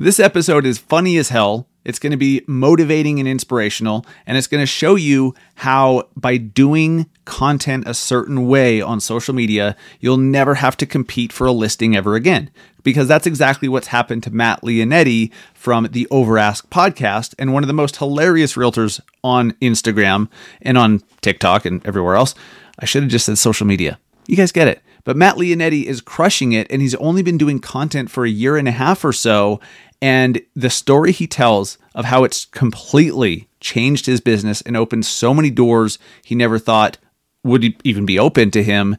This episode is funny as hell. It's going to be motivating and inspirational, and it's going to show you how, by doing content a certain way on social media, you'll never have to compete for a listing ever again. Because that's exactly what's happened to Matt Leonetti from the Overask podcast and one of the most hilarious realtors on Instagram and on TikTok and everywhere else. I should have just said social media. You guys get it. But Matt Leonetti is crushing it, and he's only been doing content for a year and a half or so. And the story he tells of how it's completely changed his business and opened so many doors he never thought would even be open to him.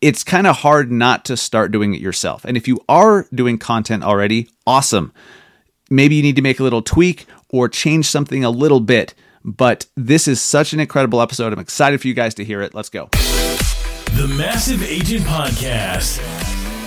It's kind of hard not to start doing it yourself. And if you are doing content already, awesome. Maybe you need to make a little tweak or change something a little bit. But this is such an incredible episode. I'm excited for you guys to hear it. Let's go. The Massive Agent Podcast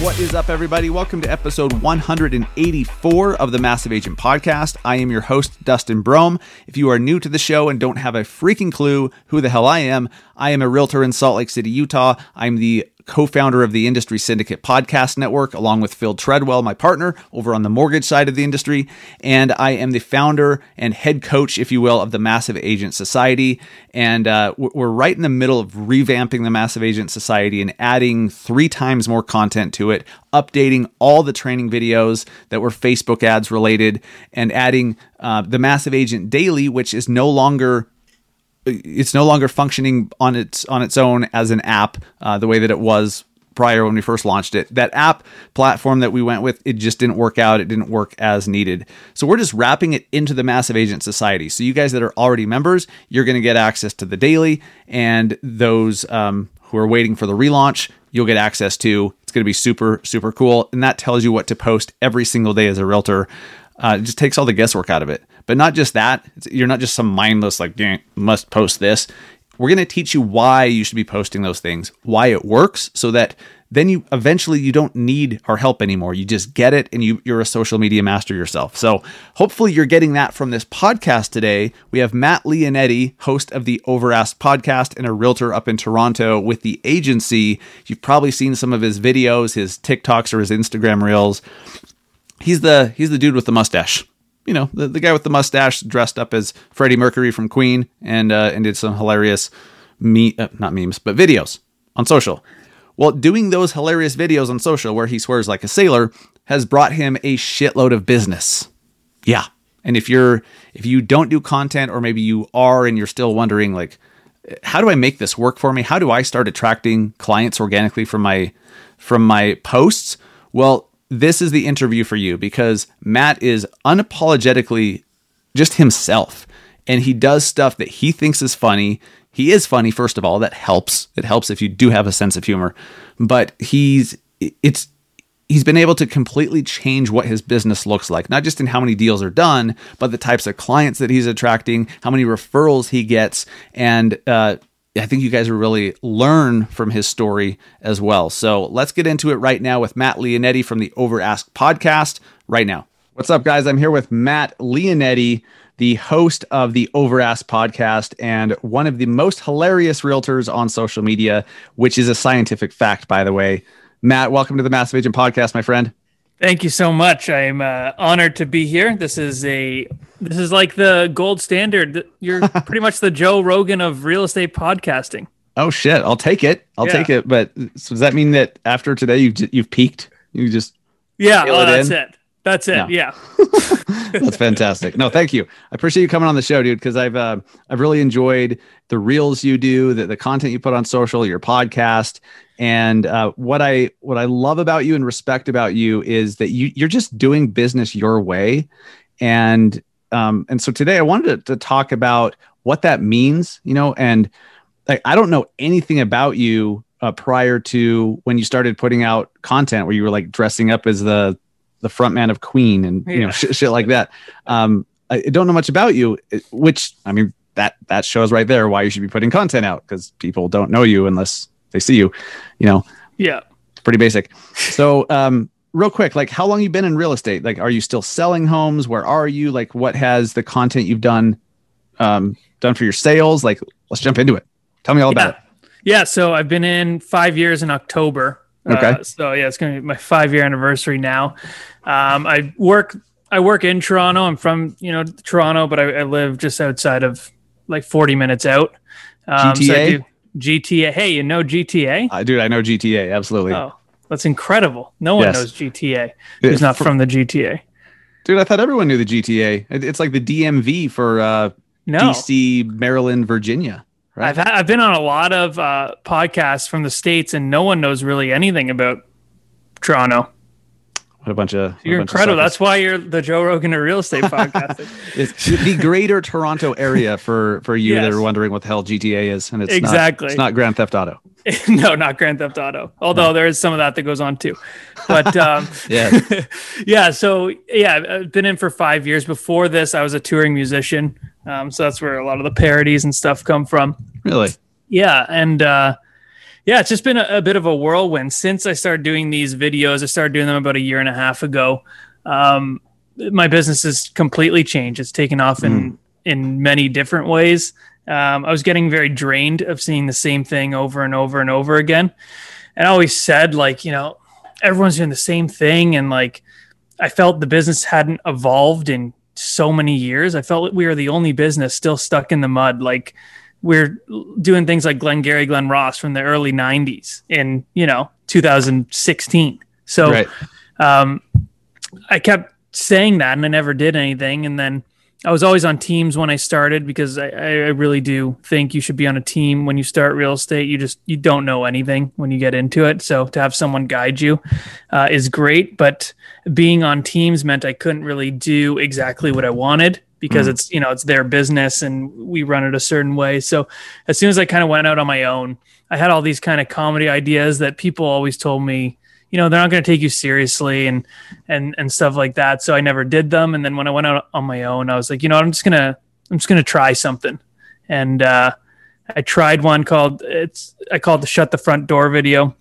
What is up, everybody? Welcome to episode 184 of the Massive Agent Podcast. I am your host, Dustin Brohm. If you are new to the show and don't have a freaking clue who the hell I am, I am a realtor in Salt Lake City, Utah. I'm the co founder of the Industry Syndicate Podcast Network, along with Phil Treadwell, my partner over on the mortgage side of the industry. And I am the founder and head coach, if you will, of the Massive Agent Society. And uh, we're right in the middle of revamping the Massive Agent Society and adding three times more content to it, updating all the training videos that were Facebook ads related, and adding uh, the Massive Agent Daily, which is no longer it's no longer functioning on its on its own as an app uh, the way that it was prior when we first launched it. That app platform that we went with, it just didn't work out. It didn't work as needed. So we're just wrapping it into the Massive Agent Society. So you guys that are already members, you're going to get access to the daily, and those um, who are waiting for the relaunch, you'll get access to. It's going to be super super cool, and that tells you what to post every single day as a realtor. Uh, it just takes all the guesswork out of it. But not just that, you're not just some mindless, like, must post this. We're going to teach you why you should be posting those things, why it works, so that then you eventually you don't need our help anymore. You just get it and you, you're a social media master yourself. So hopefully you're getting that from this podcast today. We have Matt Leonetti, host of the Overask podcast and a realtor up in Toronto with the agency. You've probably seen some of his videos, his TikToks or his Instagram reels. He's the he's the dude with the mustache you know, the, the guy with the mustache dressed up as Freddie Mercury from Queen and uh, and did some hilarious me uh, not memes but videos on social. Well, doing those hilarious videos on social where he swears like a sailor has brought him a shitload of business. Yeah. And if you're if you don't do content or maybe you are and you're still wondering like how do I make this work for me? How do I start attracting clients organically from my from my posts? Well, this is the interview for you because Matt is unapologetically just himself and he does stuff that he thinks is funny. He is funny first of all, that helps. It helps if you do have a sense of humor. But he's it's he's been able to completely change what his business looks like, not just in how many deals are done, but the types of clients that he's attracting, how many referrals he gets, and uh, I think you guys will really learn from his story as well. So let's get into it right now with Matt Leonetti from the Overask podcast right now. What's up, guys? I'm here with Matt Leonetti, the host of the Overask podcast and one of the most hilarious realtors on social media, which is a scientific fact, by the way. Matt, welcome to the Massive Agent podcast, my friend. Thank you so much. I'm uh, honored to be here. This is a this is like the gold standard. You're pretty much the Joe Rogan of real estate podcasting. Oh shit! I'll take it. I'll yeah. take it. But so does that mean that after today you've you've peaked? You just yeah. Oh, it that's in? it. That's it. No. Yeah. That's fantastic. No, thank you. I appreciate you coming on the show, dude, because I've uh, I've really enjoyed the reels you do, the, the content you put on social, your podcast, and uh, what I what I love about you and respect about you is that you you're just doing business your way, and um, and so today I wanted to, to talk about what that means, you know, and like I don't know anything about you uh, prior to when you started putting out content where you were like dressing up as the the front man of Queen and you know shit, shit like that. Um, I don't know much about you, which I mean, that that shows right there why you should be putting content out because people don't know you unless they see you. You know, Yeah. pretty basic. So, um, real quick, like how long you been in real estate? Like, are you still selling homes? Where are you? Like, what has the content you've done um, done for your sales? Like, let's jump into it. Tell me all about it. Yeah. So I've been in five years in October. Okay. Uh, so yeah, it's going to be my five year anniversary now. Um, I work, I work in Toronto. I'm from, you know, Toronto, but I, I live just outside of like 40 minutes out. Um, so I GTA? do GTA. Hey, you know GTA? Uh, dude, I know GTA absolutely. Oh, that's incredible. No one Yes. knows GTA who's not from the GTA. Dude, I thought everyone knew the GTA. It- It's like the DMV for uh, No. DC, Maryland, Virginia. Right? I've, ha- I've been on a lot of uh, podcasts from the States and no one knows really anything about Toronto. What a bunch of You're bunch incredible. suckers. That's why you're the Joe Rogan of real estate podcast. It's the greater Toronto area for for you that are wondering what the hell GTA is, and it's Exactly. Not, it's not Grand Theft Auto. no, not Grand Theft Auto. Although there is some of that that goes on too. But um, Yeah. yeah, so yeah, I've been in for five years. Before this, I was a touring musician. Um, so that's where a lot of the parodies and stuff come from. really? Yeah, and uh, yeah, it's just been a, a bit of a whirlwind since I started doing these videos. I started doing them about a year and a half ago. Um, my business has completely changed. It's taken off in in many different ways. Um, I was getting very drained of seeing the same thing over and over and over again. And I always said, like, you know, everyone's doing the same thing, and like, I felt the business hadn't evolved in so many years. I felt like we were the only business still stuck in the mud. Like we're doing things like Glengarry Glen Ross from the early 90s in, you know, 2016. So Right. um, I kept saying that and I never did anything. And then I was always on teams when I started because I, I really do think you should be on a team when you start real estate. You just you don't know anything when you get into it. So to have someone guide you uh, is great. But being on teams meant I couldn't really do exactly what I wanted because it's you know it's their business and we run it a certain way. So as soon as I kind of went out on my own, I had all these kind of comedy ideas that people always told me you know they're not going to take you seriously and and and stuff like that. So i never did them. And then when i went out on my own i was like you know i'm just gonna i'm just gonna try something. And uh i tried one called it's i called the shut the front door video.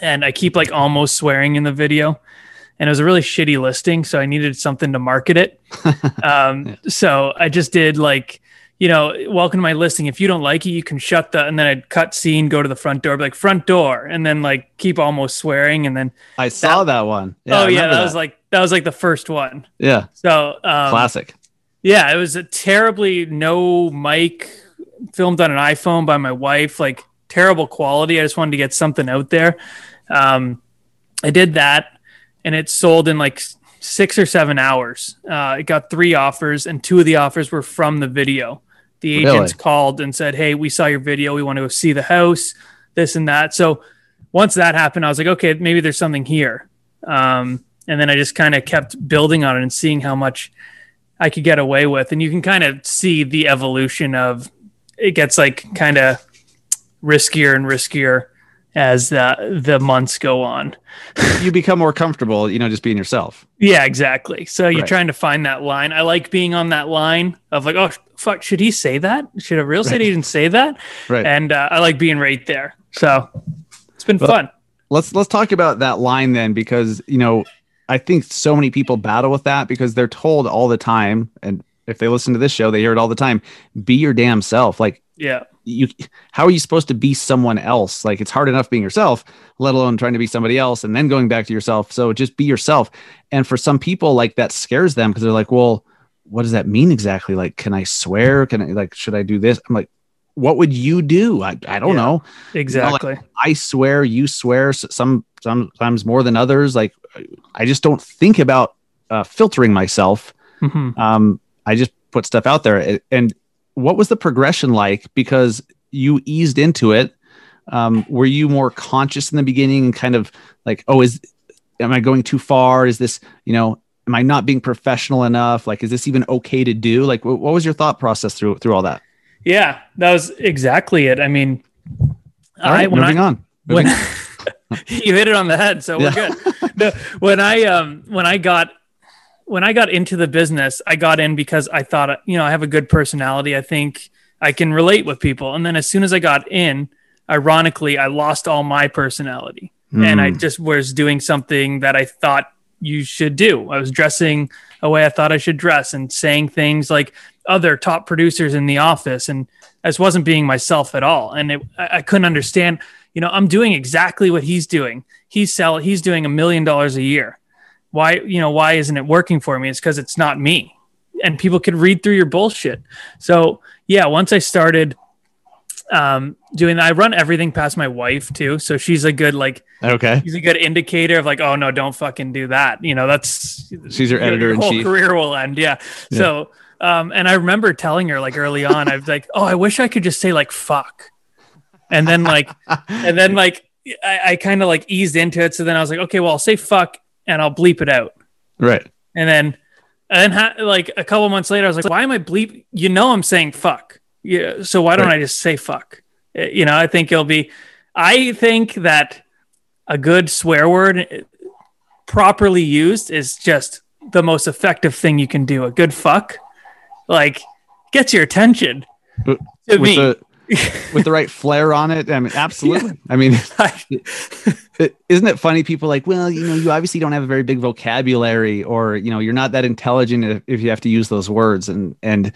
And i keep like almost swearing in the video. And it was a really shitty listing so i needed something to market it. Um so i just did like you know, welcome to my listing. If you don't like it, you can shut the, and then I'd cut scene, go to the front door, be like front door, and then like keep almost swearing, and then I saw that, one. Yeah, oh yeah, that, remember was like that was like the first one. yeah, So um, classic. yeah, it was a terribly no mic, filmed on an iPhone by my wife, like terrible quality. I just wanted to get something out there. Um, I did that, and it sold in like six or seven hours. Uh, it got three offers, and two of the offers were from the video. The Really? agents called and said, "Hey, we saw your video. We want to go see the house, this and that." So once that happened, I was like, "Okay, maybe there's something here." Um, and then I just kind of kept building on it and seeing how much I could get away with. And you can kind of see the evolution of it gets like kind of riskier and riskier as the the months go on. You become more comfortable, you know, just being yourself. Yeah, exactly. So you're Right. trying to find that line. I like being on that line of like, oh fuck, should he say that? Should a real estate agent say that? Right. And uh, I like being right there. So it's been Well, fun. let's let's talk about that line then because you know i think so many people battle with that because they're told all the time and if they listen to this show they hear it all the time be your damn self like Yeah. You how are you supposed to be someone else like it's hard enough being yourself let alone trying to be somebody else and then going back to yourself so just be yourself and for some people like that scares them because they're like well what does that mean exactly like can i swear can i like should i do this i'm like what would you do i, I don't Yeah. know Exactly. I swear, you swear, some sometimes more than others. Like I just don't think about uh, filtering myself. hmm Um, I just put stuff out there. And what was the progression like? Because you eased into it. Um, were you more conscious in the beginning and kind of like, oh, is am I going too far? Is this, you know, am I not being professional enough? Like, is this even okay to do? Like, wh- what was your thought process through through all that? Yeah, that was exactly it. I mean, All right, I, when moving I, on. when Moving- you hit it on the head, so we're good. No, when I um when I got when I got into the business, I got in because I thought, you know, I have a good personality. I think I can relate with people. And then as soon as I got in, ironically, I lost all my personality. And I hmm. just was doing something that I thought you should do. I was dressing a way I thought I should dress and saying things like other top producers in the office. And I just wasn't being myself at all. And it, I, I couldn't understand, you know, I'm doing exactly what he's doing. He's sell, he's doing a million dollars a year. Why, you know, why isn't it working for me? It's because it's not me. And people could read through your bullshit. So yeah, once I started um, doing I run everything past my wife too. So she's a good like Okay. she's a good indicator of like, oh no, don't fucking do that. You know, that's She's your editor in whole chief. career will end. Yeah. So, um, and I remember telling her like early on, I was like, oh, I wish I could just say like fuck, and then like, and then like, I, I kind of like eased into it. So then I was like, okay, well, I'll say fuck and I'll bleep it out, Right. and then, and then ha- like a couple months later, I was like, why am I bleep? You know, I'm saying fuck. Yeah. So why don't Right. I just say fuck? Uh, You know, I think it'll be. I think that a good swear word uh, properly used is just the most effective thing you can do. A good fuck, like, gets your attention. With To me, the with the right flair on it. I mean, absolutely. I mean, it- isn't it funny? People like, well, you know, you obviously don't have a very big vocabulary, or you know, you're not that intelligent if, if you have to use those words. And and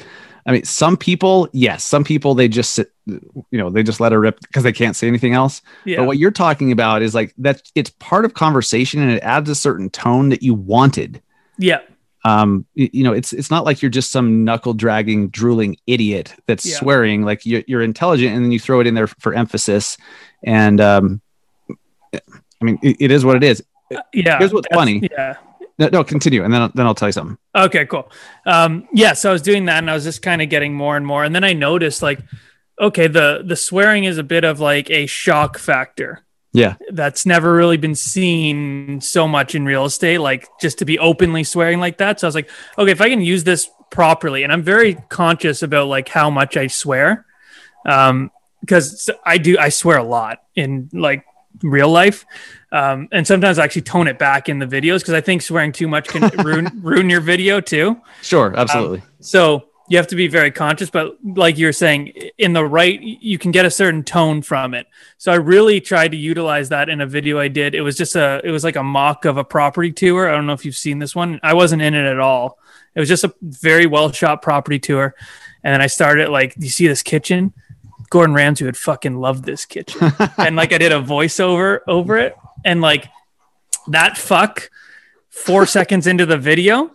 I mean, some people, yes, some people they just sit, you know, they just let it rip because they can't say anything else. yeah, But what you're talking about is like that. It's part of conversation, and it adds a certain tone that you wanted. yeah, um you know it's it's not like you're just some knuckle dragging drooling idiot that's Yeah. swearing like you're, you're intelligent and then you throw it in there for emphasis and um i mean it, it is what it is yeah. Here's what's funny. Yeah. no, no continue and then I'll, then i'll tell you something Okay, cool. Um, yeah, so I was doing that, and I was just kind of getting more and more, and then I noticed like, okay, the the swearing is a bit of like a shock factor yeah that's never really been seen so much in real estate, like just to be openly swearing like that. So I was like, okay, if I can use this properly, and I'm very conscious about like how much I swear, um, because I do I swear a lot in like real life. Um, and sometimes I actually tone it back in the videos because I think swearing too much can ruin ruin your video too. sure absolutely So you have to be very conscious, but like you're saying, in the right, you can get a certain tone from it. So I really tried to utilize that in a video I did. It was just a, it was like a mock of a property tour. I don't know if you've seen this one. I wasn't in it at all. It was just a very well shot property tour. And then I started like, you see this kitchen? Gordon Ramsay would fucking love this kitchen. and like I did a voiceover over it. And like that fuck four seconds into the video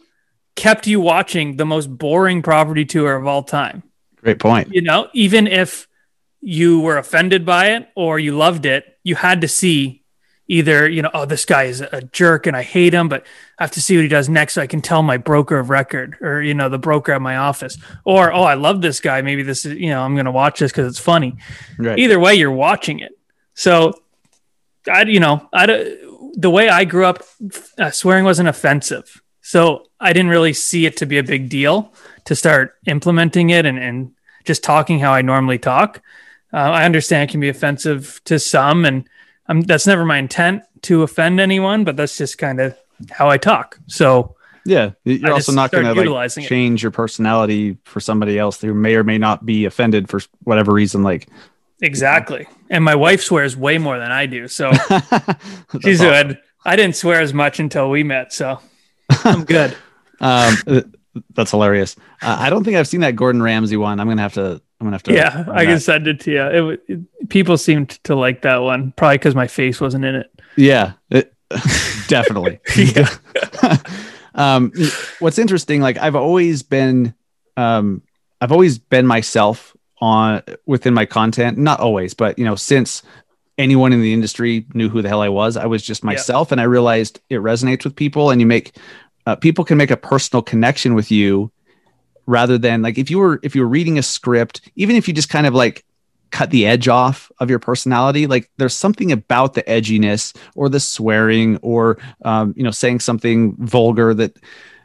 kept you watching the most boring property tour of all time. great point You know, even if you were offended by it or you loved it, you had to see either, you know, oh, this guy is a jerk and I hate him, but I have to see what he does next so I can tell my broker of record or, you know, the broker at my office. Or, oh, I love this guy. Maybe this is, you know, I'm going to watch this because it's funny. right Either way, you're watching it. So, I, you know, I, the way I grew up, uh, swearing wasn't offensive. So I didn't really see it to be a big deal to start implementing it and, and just talking how I normally talk. Uh, I understand it can be offensive to some, and um, that's never my intent to offend anyone, but that's just kind of how I talk. So yeah you're I also not going to like it. change your personality for somebody else who may or may not be offended for whatever reason like exactly. And my wife swears way more than I do. So she's awesome. good. I didn't swear as much until we met. So I'm good. um that's hilarious uh, i don't think i've seen that gordon ramsay one i'm gonna have to i'm gonna have to yeah, I can that. send it to you. It, it, people seemed to like that one, probably because my face wasn't in it. Yeah, it, definitely. um, what's interesting, like I've always been, um, I've always been myself on within my content. Not always, but you know, since anyone in the industry knew who the hell I was, I was just myself, and I realized it resonates with people, and you make uh, people can make a personal connection with you rather than like if you were if you were reading a script, even if you just kind of like cut the edge off of your personality like there's something about the edginess or the swearing or um, you know saying something vulgar that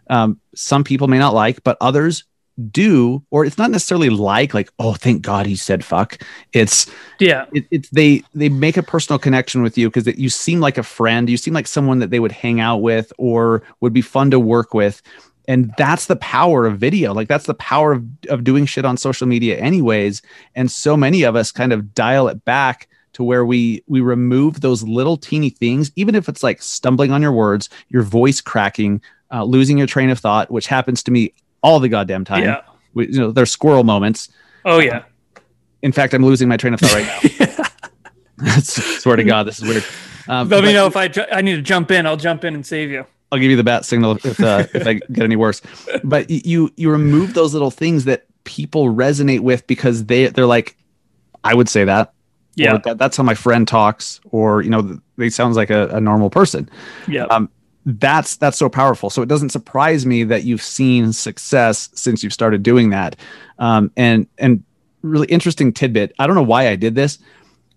um, some people may not like but others do, or it's not necessarily like, like, oh, thank God he said fuck. It's, Yeah. it, it's they they make a personal connection with you because you seem like a friend you seem like someone that they would hang out with or would be fun to work with and that's the power of video like that's the power of, of doing shit on social media anyways and so many of us kind of dial it back to where we we remove those little teeny things even if it's like stumbling on your words your voice cracking uh, losing your train of thought which happens to me all the goddamn time Yeah. we, you know there's squirrel moments Oh yeah. in fact, I'm losing my train of thought right now. Swear to God, this is weird. Um, Let me know if I ju- I need to jump in. I'll jump in and save you. I'll give you the bat signal if uh, if I get any worse. But you you remove those little things that people resonate with because they they're like, I would say that. Yeah. That, that's how my friend talks, or you know, they sounds like a, a normal person. Yeah. Um, that's that's so powerful. So it doesn't surprise me that you've seen success since you've started doing that. Um, and and really interesting tidbit. I don't know why I did this,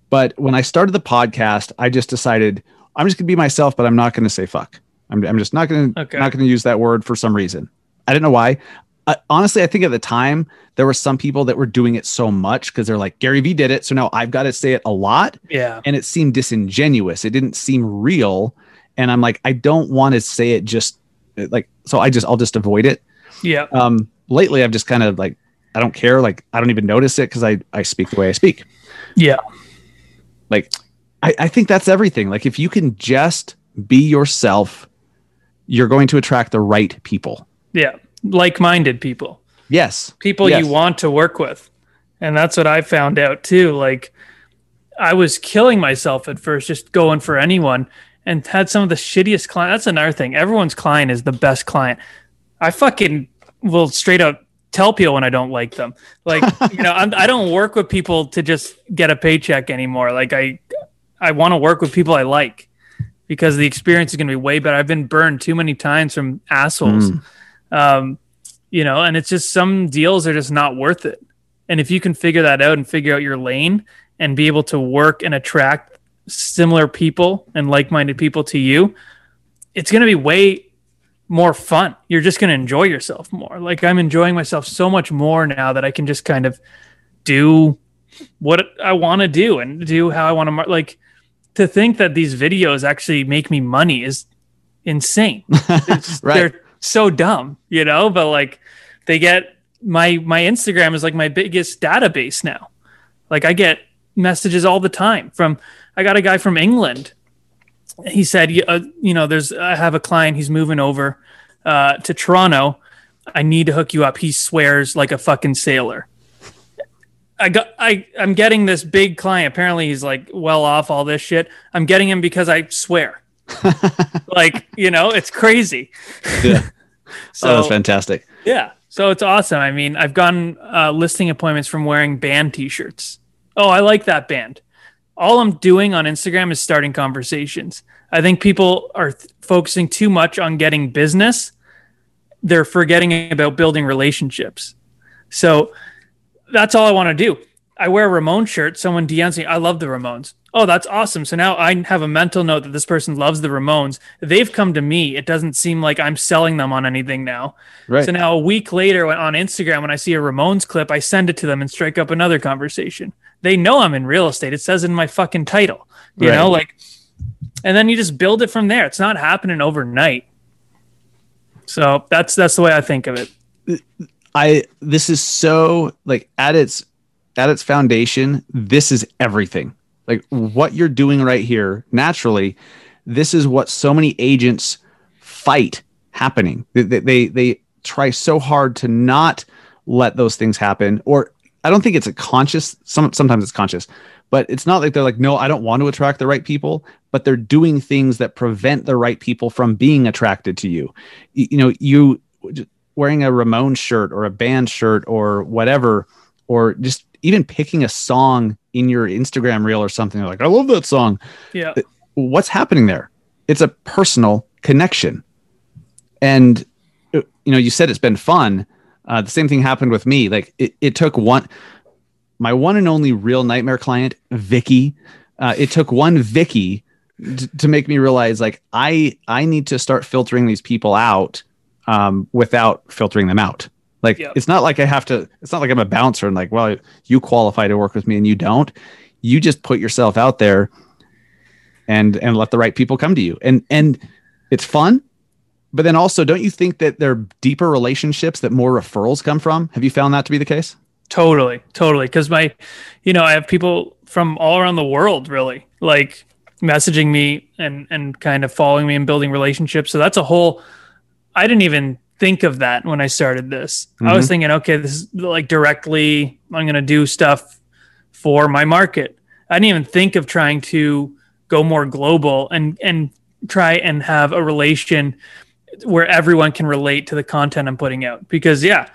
but when I started the podcast, I just decided I'm just gonna be myself, but I'm not gonna say fuck. I'm, I'm just not gonna Okay. not gonna use that word for some reason. I don't know why. Uh, honestly, I think at the time there were some people that were doing it so much because they're like Gary Vee did it, so now I've got to say it a lot yeah. and it seemed disingenuous. It didn't seem real. And I'm like, I don't want to say it just like, so I just, I'll just avoid it. Yeah. Um, lately I've just kind of like, I don't care. Like, I don't even notice it because I, I speak the way I speak. Yeah. Like, I, I think that's everything. Like, if you can just be yourself, you're going to attract the right people. Yeah. Like-minded people. Yes. people Yes. you want to work with. And that's what I found out too. Like I was killing myself at first, just going for anyone and had some of the shittiest clients. That's another thing. Everyone's client is the best client. I fucking will straight up tell people when I don't like them. Like, you know, I'm, I don't work with people to just get a paycheck anymore. Like I, I want to work with people I like because the experience is going to be way better. I've been burned too many times from assholes. Um, you know, and it's just some deals are just not worth it. And if you can figure that out and figure out your lane and be able to work and attract similar people and like-minded people to you, it's going to be way more fun. You're just going to enjoy yourself more. Like I'm enjoying myself so much more now that I can just kind of do what I want to do and do how I want to mar- like to think that these videos actually make me money is insane. Right. They're so dumb, you know, but like they get my my Instagram is like my biggest database now. Like I get messages all the time from I got a guy from England. He said, "Y- uh, you know, there's I have a client. He's moving over uh, to Toronto. I need to hook you up. He swears like a fucking sailor. I got I I'm getting this big client. Apparently he's like well off all this shit. I'm getting him because I swear. like, you know, it's crazy. Yeah. So oh, that's fantastic. yeah. So it's awesome. I mean, I've gotten uh, listing appointments from wearing band t-shirts. Oh, I like that band. All I'm doing on Instagram is starting conversations. I think people are th- focusing too much on getting business. They're forgetting about building relationships. So that's all I want to do. I wear a Ramon shirt. Someone DMs me, I love the Ramones. Oh, that's awesome. So now I have a mental note that this person loves the Ramones. They've come to me. It doesn't seem like I'm selling them on anything now. Right. So now a week later when- on Instagram, when I see a Ramones clip, I send it to them and strike up another conversation. They know I'm in real estate. It says in my fucking title, you Right. know, like, and then you just build it from there. It's not happening overnight. So that's that's the way I think of it. I this is so like at its at its foundation, this is everything. Like what you're doing right here, naturally, this is what so many agents fight happening. They they they, they try so hard to not let those things happen or I don't think it's a conscious some sometimes it's conscious, but it's not like they're like no, I don't want to attract the right people, but they're doing things that prevent the right people from being attracted to you. You, you know, you wearing a Ramon shirt or a band shirt or whatever, or just even picking a song in your Instagram reel or something like, I love that song. Yeah. What's happening there? It's a personal connection. And, uh, you know, you said it's been fun. Uh, the same thing happened with me. Like it, it took one, my one and only real nightmare client, Vicky. Uh, it took one Vicky to, to make me realize like I I need to start filtering these people out um, without filtering them out. Like Yep. it's not like I have to. It's not like I'm a bouncer and like, well, you qualify to work with me and you don't. You just put yourself out there, and and let the right people come to you. And and it's fun, but then also, don't you think that there are deeper relationships that more referrals come from? Have you found that to be the case? Totally, totally. Because my, you know, I have people from all around the world, really, like messaging me and and kind of following me and building relationships. So that's a whole. I didn't even think of that when I started this. I was mm-hmm. thinking, okay, this is like directly. I'm going to do stuff for my market. I didn't even think of trying to go more global and and try and have a relation where everyone can relate to the content I'm putting out. Because yeah,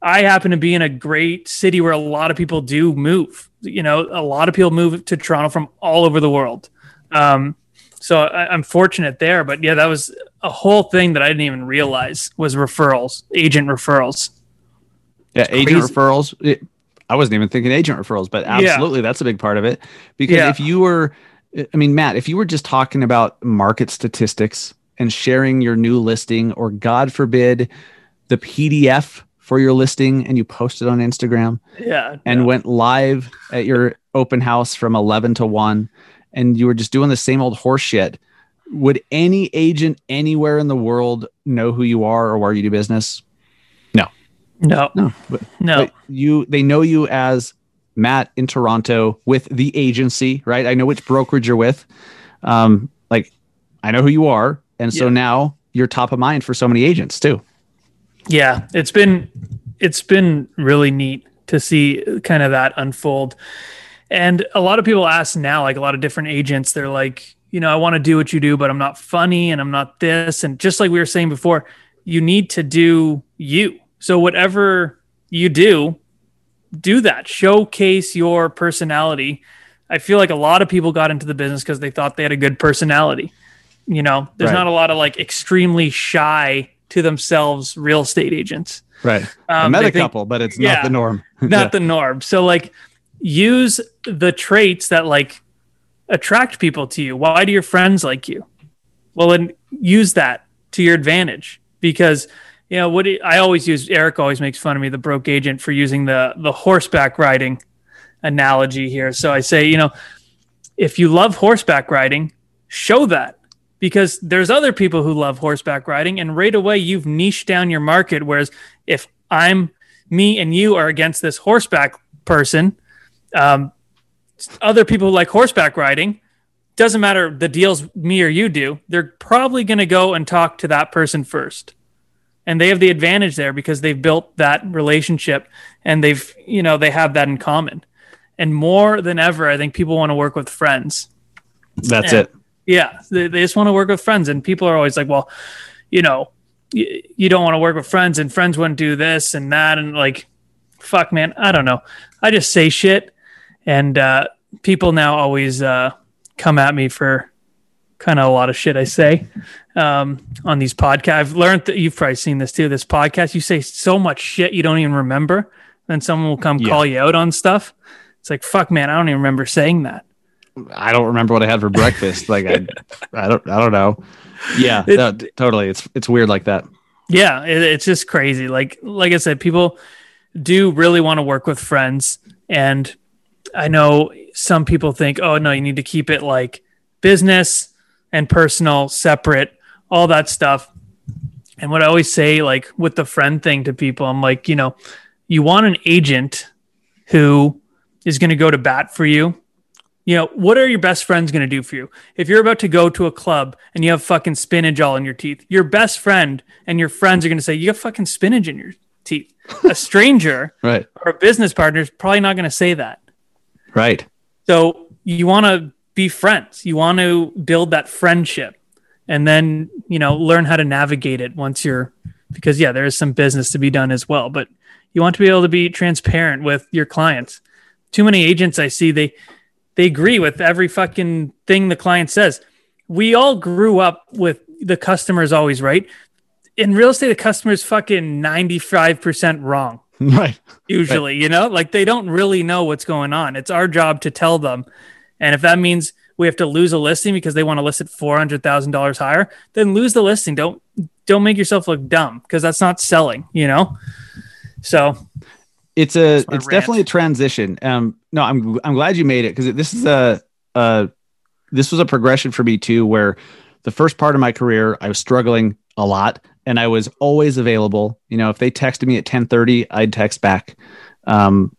I happen to be in a great city where a lot of people do move. You know, a lot of people move to Toronto from all over the world. Um, so I, I'm fortunate there. But yeah, that was a whole thing that I didn't even realize was referrals, agent referrals. Yeah, agent crazy. referrals. It- I wasn't even thinking agent referrals, but absolutely that's a big part of it. Because Yeah. if you were, I mean, Matt, if you were just talking about market statistics and sharing your new listing, or God forbid, the PDF for your listing, and you posted on Instagram Yeah. and yeah. went live at your open house from 11 to 1, and you were just doing the same old horse shit, would any agent anywhere in the world know who you are or where you do business? no, No, but no. but you they know you as Matt in Toronto with the agency, right? I know which brokerage you're with. Um, like I know who you are, and so Yeah. now you're top of mind for so many agents too. yeah it's been it's been really neat to see kind of that unfold. And a lot of people ask now like a lot of different agents they're like you know i want to do what you do but i'm not funny and i'm not this. And just like we were saying before you need to do you. So whatever you do do that. Showcase your personality. I feel like a lot of people got into the business because they thought they had a good personality you know there's Right. not a lot of like extremely shy to themselves real estate agents Right. I Um, met a think- couple, but it's Yeah. not the norm. not the norm so like use the traits that like attract people to you why do your friends like you well and use that to your advantage because you know what i always use eric always makes fun of me the broke agent for using the the horseback riding analogy here so i say you know if you love horseback riding show that because there's other people who love horseback riding and right away you've niched down your market whereas if i'm me and you are against this horseback person um, other people who like horseback riding doesn't matter the deals me or you do they're probably going to go and talk to that person first and they have the advantage there because they've built that relationship and they've you know they have that in common and more than ever i think people want to work with friends That's Yeah. it. Yeah, they, they just want to work with friends, and people are always like, "Well, you know, y- you don't want to work with friends, and friends wouldn't do this and that," and like, fuck, man, I don't know. I just say shit, and uh, people now always uh, come at me for kind of a lot of shit I say um, on these podcasts. I've learned that you've probably seen this too. This podcast, you say so much shit you don't even remember, then someone will come Yeah. call you out on stuff. It's like, fuck, man, I don't even remember saying that. I don't remember what I had for breakfast. like I, I don't, I don't know. Yeah, It- no, totally. It's it's weird like that. yeah it, it's just crazy like like i said people do really want to work with friends and i know some people think oh no you need to keep it like business and personal separate all that stuff and what i always say like with the friend thing to people i'm like you know you want an agent who is going to go to bat for you you know, what are your best friends going to do for you? If you're about to go to a club and you have fucking spinach all in your teeth, your best friend and your friends are going to say, You have fucking spinach in your teeth. A stranger Right. or a business partner is probably not going to say that. Right. So you want to be friends. You want to build that friendship and then, you know, learn how to navigate it once you're, because yeah, there is some business to be done as well, but you want to be able to be transparent with your clients. Too many agents I see, they, they agree with every fucking thing the client says. We all grew up with the customer is always right. In real estate, the customer is fucking 95% wrong Right. usually you know like they don't really know what's going on it's our job to tell them and if that means we have to lose a listing because they want to list it $400000 higher then lose the listing don't don't make yourself look dumb because that's not selling you know So it's a it's rant. definitely a transition. Um, no, I'm I'm glad you made it because this is a uh this was a progression for me too, where the first part of my career I was struggling a lot and I was always available. You know, if they texted me at 10:30, I'd text back. Um,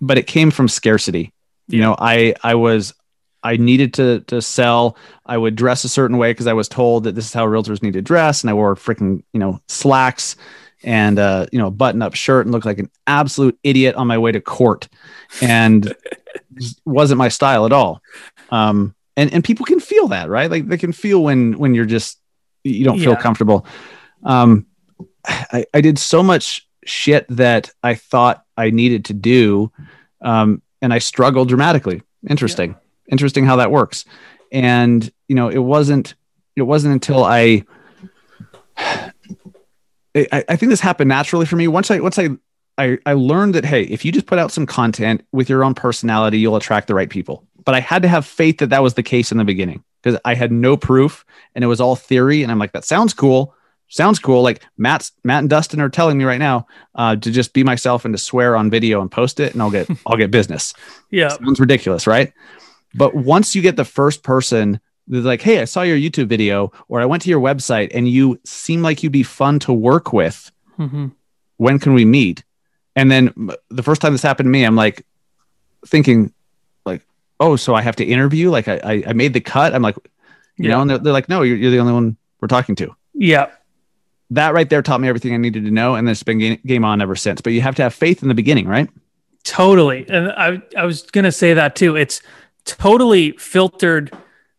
but it came from scarcity. You know, I I was I needed to to sell. I would dress a certain way because I was told that this is how realtors need to dress, and I wore freaking you know slacks and uh, you know button up shirt and looked like an absolute idiot on my way to court, and wasn't my style at all. Um, and and people can feel that, right? Like they can feel when when you're just you don't feel Yeah. comfortable. Um, I, I did so much shit that I thought I needed to do, um, and I struggled dramatically. Interesting, interesting how that works. And you know, it wasn't it wasn't until I I, I think this happened naturally for me. Once I once I, I I learned that hey, if you just put out some content with your own personality, you'll attract the right people. But I had to have faith that that was the case in the beginning because I had no proof and it was all theory. And I'm like, that sounds cool. Sounds cool. Like Matt's Matt and Dustin are telling me right now uh, to just be myself and to swear on video and post it, and I'll get I'll get business. yeah, Sounds ridiculous, right? But once you get the first person that's like, hey, I saw your YouTube video or I went to your website and you seem like you'd be fun to work with. Mhm. When can we meet? And then the first time this happened to me, I'm like thinking, like, oh, so I have to interview? Like I, I, I made the cut. I'm like, you know, and they're, they're like, no, you're, you're the only one we're talking to. yeah, That right there taught me everything I needed to know. And it's been game, game on ever since. But you have to have faith in the beginning, right? totally. And I I was gonna say that too. It's totally filtered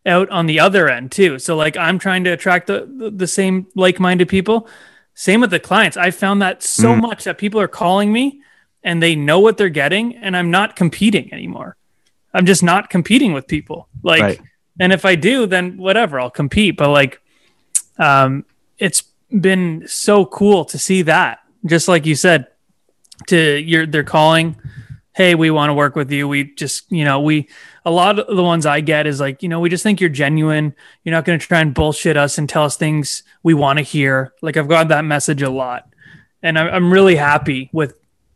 out on the other end too. So like I'm trying to attract the the, same like-minded people. Same with the clients. I found that so Mm. much that people are calling me and they know what they're getting and I'm not competing anymore. I'm just not competing with people. Like Right. and if I do then whatever, I'll compete, but like um it's been so cool to see that. Just like you said to you're they're calling hey we want to work with you we just you know we a lot of the ones i get is like you know we just think you're genuine. You're not going to try and bullshit us and tell us things we want to hear. Like i've got that message a lot. And I'm, really happy with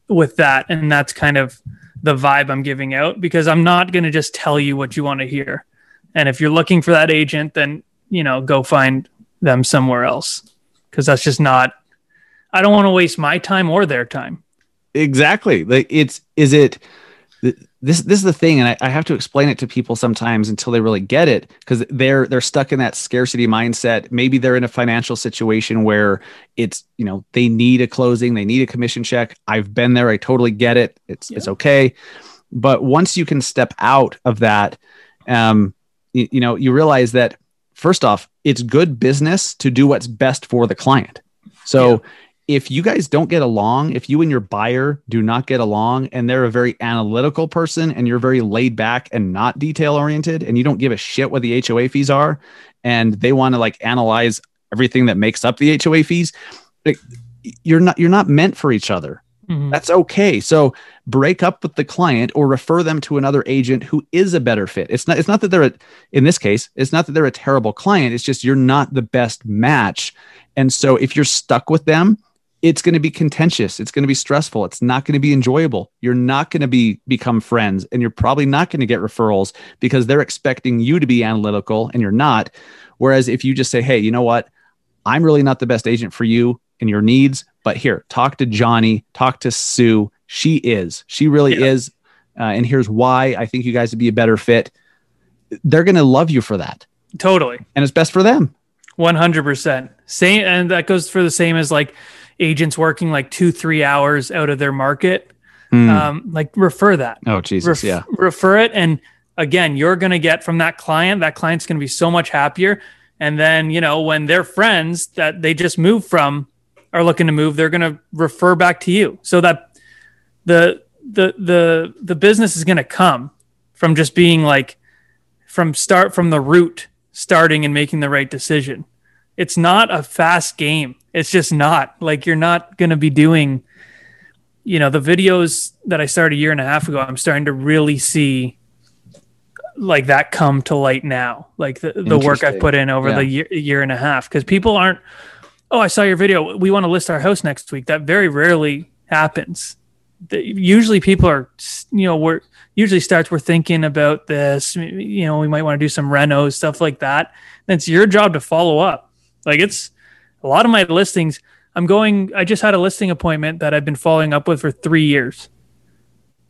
with that. And that's kind of the vibe i'm giving out because i'm not going to just tell you what you want to hear. And if you're looking for that agent then you know go find them somewhere else. Because that's just not i don't want to waste my time or their time. Exactly. Like it's is it this this is the thing and I, I have to explain it to people sometimes until they really get it because they're they're stuck in that scarcity mindset. Maybe they're in a financial situation where it's you know they need a closing they need a commission check. I've been there i totally get it. It's it's okay. But once you can step out of that um you, you know you realize that first off it's good business to do what's best for the client. So if you guys don't get along, if you and your buyer do not get along and they're a very analytical person and you're very laid back and not detail oriented and you don't give a shit what the HOA fees are and they want to like analyze everything that makes up the HOA fees, like, you're not you're not meant for each other. Mhm. That's okay. So break up with the client or refer them to another agent who is a better fit. It's not it's not that they're a, in this case, it's not that they're a terrible client. It's just you're not the best match. And so if you're stuck with them, it's going to be contentious. It's going to be stressful. It's not going to be enjoyable. You're not going to be become friends and you're probably not going to get referrals because they're expecting you to be analytical and you're not. Whereas if you just say, "Hey, you know what? I'm really not the best agent for you and your needs, but here, talk to Johnny, talk to Sue. She is. She really Yeah. is. Uh, and here's why I think you guys would be a better fit. They're going to love you for that. Totally. And it's best for them. 100%. Same. And that goes for the same as like agents working like two, three hours out of their market. Um, like refer that. Oh, Jesus. Ref- yeah. Refer it. And again, you're going to get from that client, that client's going to be so much happier. And then, you know, when their friends that they just moved from are looking to move, they're going to refer back to you. So that the, the, the, the business is going to come from just being like, from start from the root, starting and making the right decision. It's not a fast game. It's just not like you're not going to be doing, you know, the videos that I started a year and a half ago. I'm starting to really see like that come to light now, like the, the work I've put in over Yeah. the year, year and a half. Because people aren't, oh, I saw your video. We want to list our house next week. That very rarely happens. The, usually people are, you know, we're usually starts we're thinking about this, you know, we might want to do some renos, stuff like that. And it's your job to follow up. Like it's a lot of my listings. I'm going, I just had a listing appointment that I've been following up with for three years.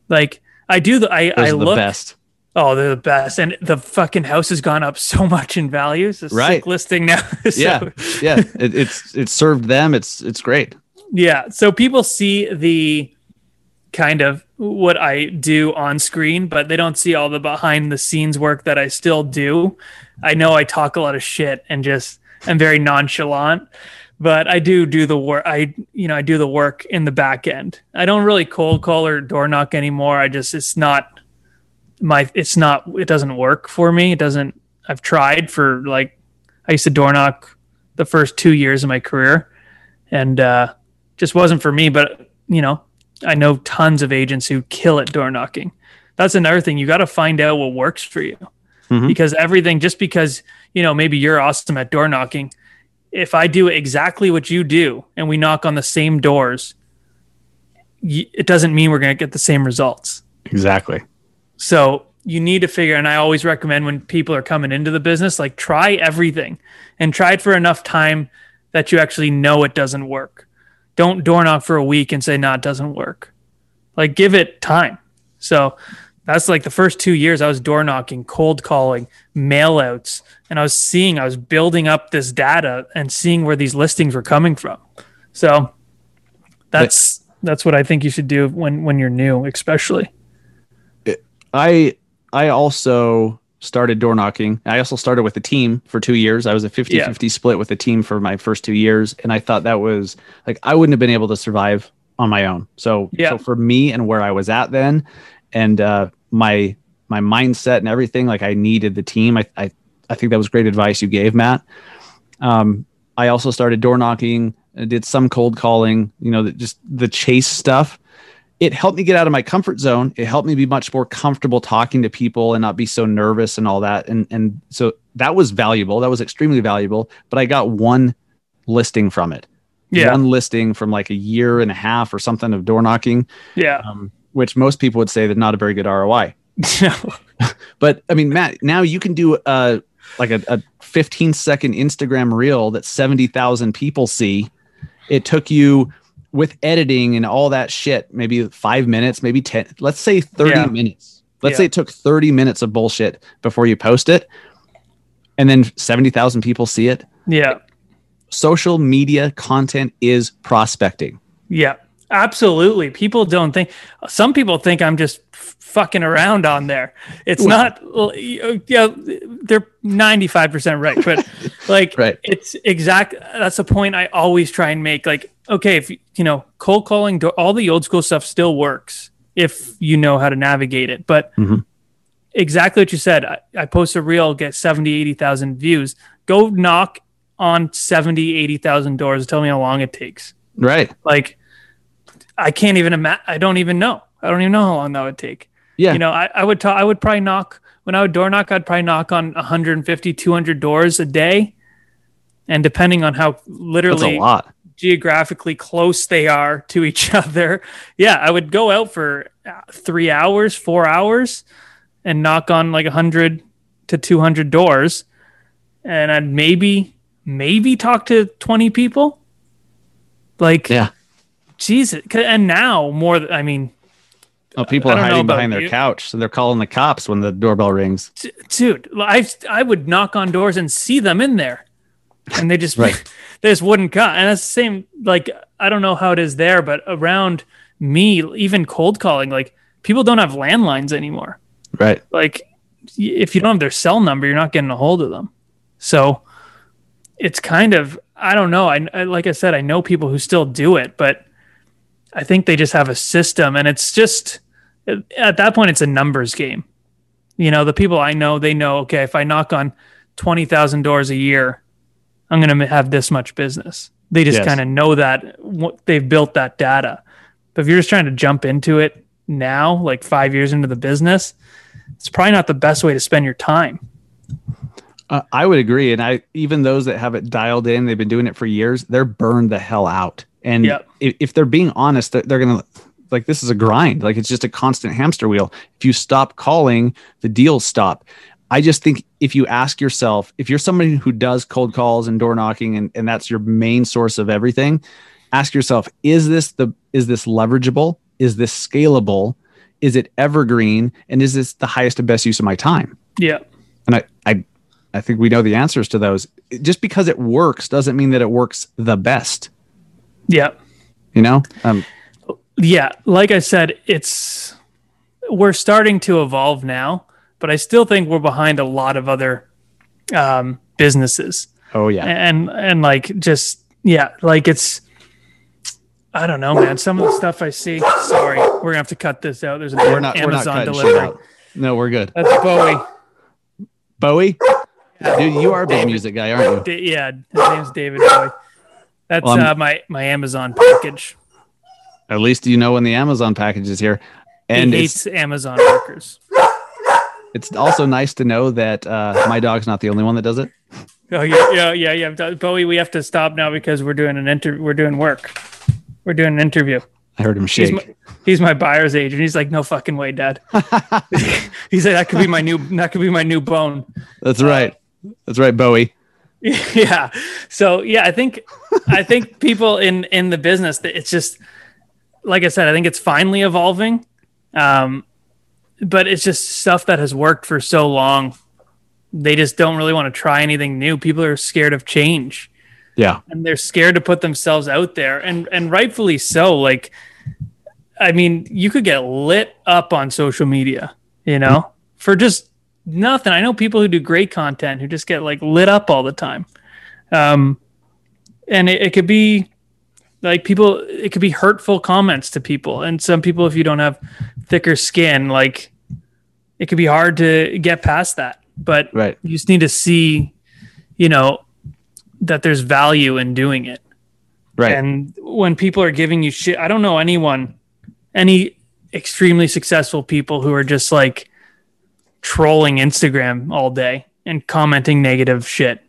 Like I do the, I, Those I look, best. Oh, they're the best, and the fucking house has gone up so much in values. It's Right. listing now. So, Yeah, yeah. It, it's it's served them. It's it's great. yeah. So people see the kind of what I do on screen, but they don't see all the behind the scenes work that I still do. I know I talk a lot of shit and just am very nonchalant, but I do do the work. I you know I do the work in the back end. I don't really cold call or door knock anymore. I just it's not my it's not it doesn't work for me. It doesn't. I've tried for like I used to door knock the first two years of my career, and uh, just wasn't for me. But you know, I know tons of agents who kill at door knocking. That's another thing. You got to find out what works for you, because everything just because you know maybe you're awesome at door knocking. If I do exactly what you do and we knock on the same doors, it doesn't mean we're going to get the same results. Exactly. So you need to figure, and I always recommend when people are coming into the business, like try everything and try it for enough time that you actually know it doesn't work. Don't door knock for a week and say, no, it doesn't work. Like give it time. So that's like the first two years I was door knocking, cold calling, mail outs, and I was seeing, I was building up this data and seeing where these listings were coming from. So that's that's what I think you should do when when you're new, especially. I I also started door knocking. I also started with a team for two years. I was a 50 Yeah. 50 split with a team for my first two years. And I thought that was like, I wouldn't have been able to survive on my own. So, Yeah. so for me and where I was at then and uh, my, my mindset and everything, like I needed the team. I, I, I think that was great advice you gave, Matt. Um, I also started door knocking, I did some cold calling, you know, that just the chase stuff it helped me get out of my comfort zone. It helped me be much more comfortable talking to people and not be so nervous and all that. And and so that was valuable. That was extremely valuable. But I got one listing from it. Yeah. One listing from like a year and a half or something of door knocking, Yeah. um, which most people would say that not a very good ROI. But I mean, Matt, now you can do uh like a, a 15 second Instagram reel that 70,000 people see. It took you with editing and all that shit, maybe five minutes, maybe 10, let's say 30 Yeah. minutes. Let's Yeah. say it took 30 minutes of bullshit before you post it. And then 70,000 people see it. yeah. Social media content is prospecting. Yeah. Absolutely. People don't think some people think I'm just fucking around on there. It's not uh, yeah, they're 95% right, but like Right. it's exact that's the point I always try and make like okay, if you know, cold calling all the old school stuff still works if you know how to navigate it. But mm-hmm. exactly what you said. I, I post a reel, get 70, 80,000 views. Go knock on 70, 80,000 doors. Tell me how long it takes. Right. Like, I can't even imagine. I don't even know. I don't even know how long that would take. Yeah. You know, I, I would talk, I would probably knock when I would door knock. I'd probably knock on 150, 200 doors a day, and depending on how literally geographically close they are to each other, yeah, I would go out for uh, three hours, four hours, and knock on like 100 to 200 doors, and I'd maybe maybe talk to 20 people. Like, Yeah. Jesus. And now more, th- I mean, Oh, people are hiding behind their you. couch. So they're calling the cops when the doorbell rings. dude, I I would knock on doors and see them in there, and they just Right. they just wouldn't come. And that's the same. Like I don't know how it is there, but around me, even cold calling, like people don't have landlines anymore. Right. Like if you don't have their cell number, you're not getting a hold of them. So it's kind of I don't know. I, I like I said, I know people who still do it, but I think they just have a system, and it's just at that point, it's a numbers game. You know, the people I know, they know. Okay, if I knock on twenty thousand doors a year, I'm going to have this much business. They just Yes. kind of know that what they've built that data. But if you're just trying to jump into it now, like five years into the business, it's probably not the best way to spend your time. Uh, I would agree, and I even those that have it dialed in, they've been doing it for years. They're burned the hell out. And Yep. if, if they're being honest, they're, they're gonna like this is a grind. Like it's just a constant hamster wheel. If you stop calling, the deals stop. I just think if you ask yourself, if you're somebody who does cold calls and door knocking and, and that's your main source of everything, ask yourself, is this the is this leverageable? Is this scalable? Is it evergreen? And is this the highest and best use of my time? Yeah. And I I I think we know the answers to those. Just because it works doesn't mean that it works the best. Yeah. You know? Um Yeah. Like I said, it's we're starting to evolve now, but I still think we're behind a lot of other um, businesses. oh yeah. and and like just yeah like it's i don't know man some of the stuff i see sorry we're gonna have to cut this out there's an We're not we're not amazon delivery. No, we're good. that's bowie Bowie? Dude, you are a big music guy, aren't you? Yeah his name's david bowie that's Well, uh, my my amazon package At least you know when the Amazon package is here. and he it's, hates amazon workers it's also nice to know that uh, my dog's not the only one that does it. oh yeah yeah yeah yeah bowie we have to stop now because we're doing an inter we're doing work we're doing an interview I heard him He's shake. my, he's my buyer's agent. He's like, no fucking way, dad. he's like, that could be my new, that could be my new bone. That's right. That's right, Bowie. yeah. So yeah, I think, I think people in in the business, that it's just, like I said, I think it's finally evolving, um, but it's just stuff that has worked for so long. They just don't really want to try anything new. People are scared of change. Yeah. and they're scared to put themselves out there and and rightfully so like i mean you could get lit up on social media you know for just nothing. I know people who do great content who just get like lit up all the time. Um and it, it could be like people it could be hurtful comments to people. And some people if you don't have thicker skin like it could be hard to get past that. But Right. you just need to see you know that there's value in doing it. Right. and when people are giving you shit i don't know anyone any extremely successful people who are just like trolling instagram all day and commenting negative shit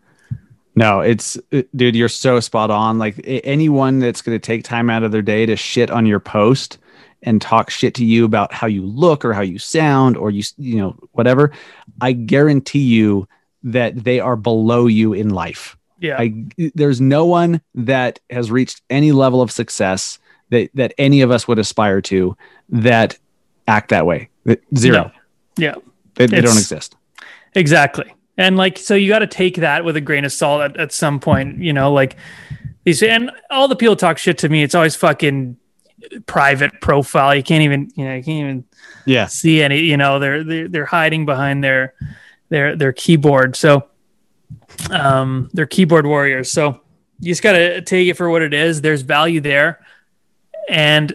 No, it's uh, dude, you're so spot on. Like anyone that's going to take time out of their day to shit on your post and talk shit to you about how you look or how you sound or you you know whatever, I guarantee you that they are below you in life. yeah I there's no one that has reached any level of success that that any of us would aspire to that act that way. Zero. No. yeah They, they don't exist. Exactly. And like, so you got to take that with a grain of salt at, at some point, you know, like these, and all the people talk shit to me. It's always fucking private profile. You can't even, you know, you can't even Yeah. see any, you know, they're, they're, they're hiding behind their, their, their keyboard. So, um, they're keyboard warriors. So you just got to take it for what it is. There's value there. And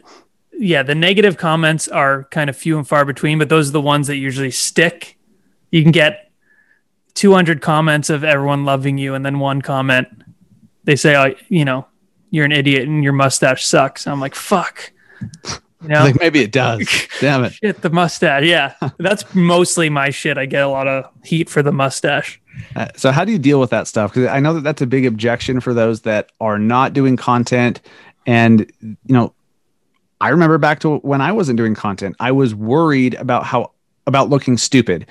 yeah, the negative comments are kind of few and far between, but those are the ones that usually stick. You can get 200 comments of everyone loving you, and then one comment they say, oh, you know, you're an idiot and your mustache sucks. I'm like, fuck. You know, Like maybe it does. Damn it. shit, the mustache. Yeah. That's mostly my shit. I get a lot of heat for the mustache. Uh, so how do you deal with that stuff? Because I know that that's a big objection for those that are not doing content. And you know, I remember back to when I wasn't doing content, I was worried about how about looking stupid.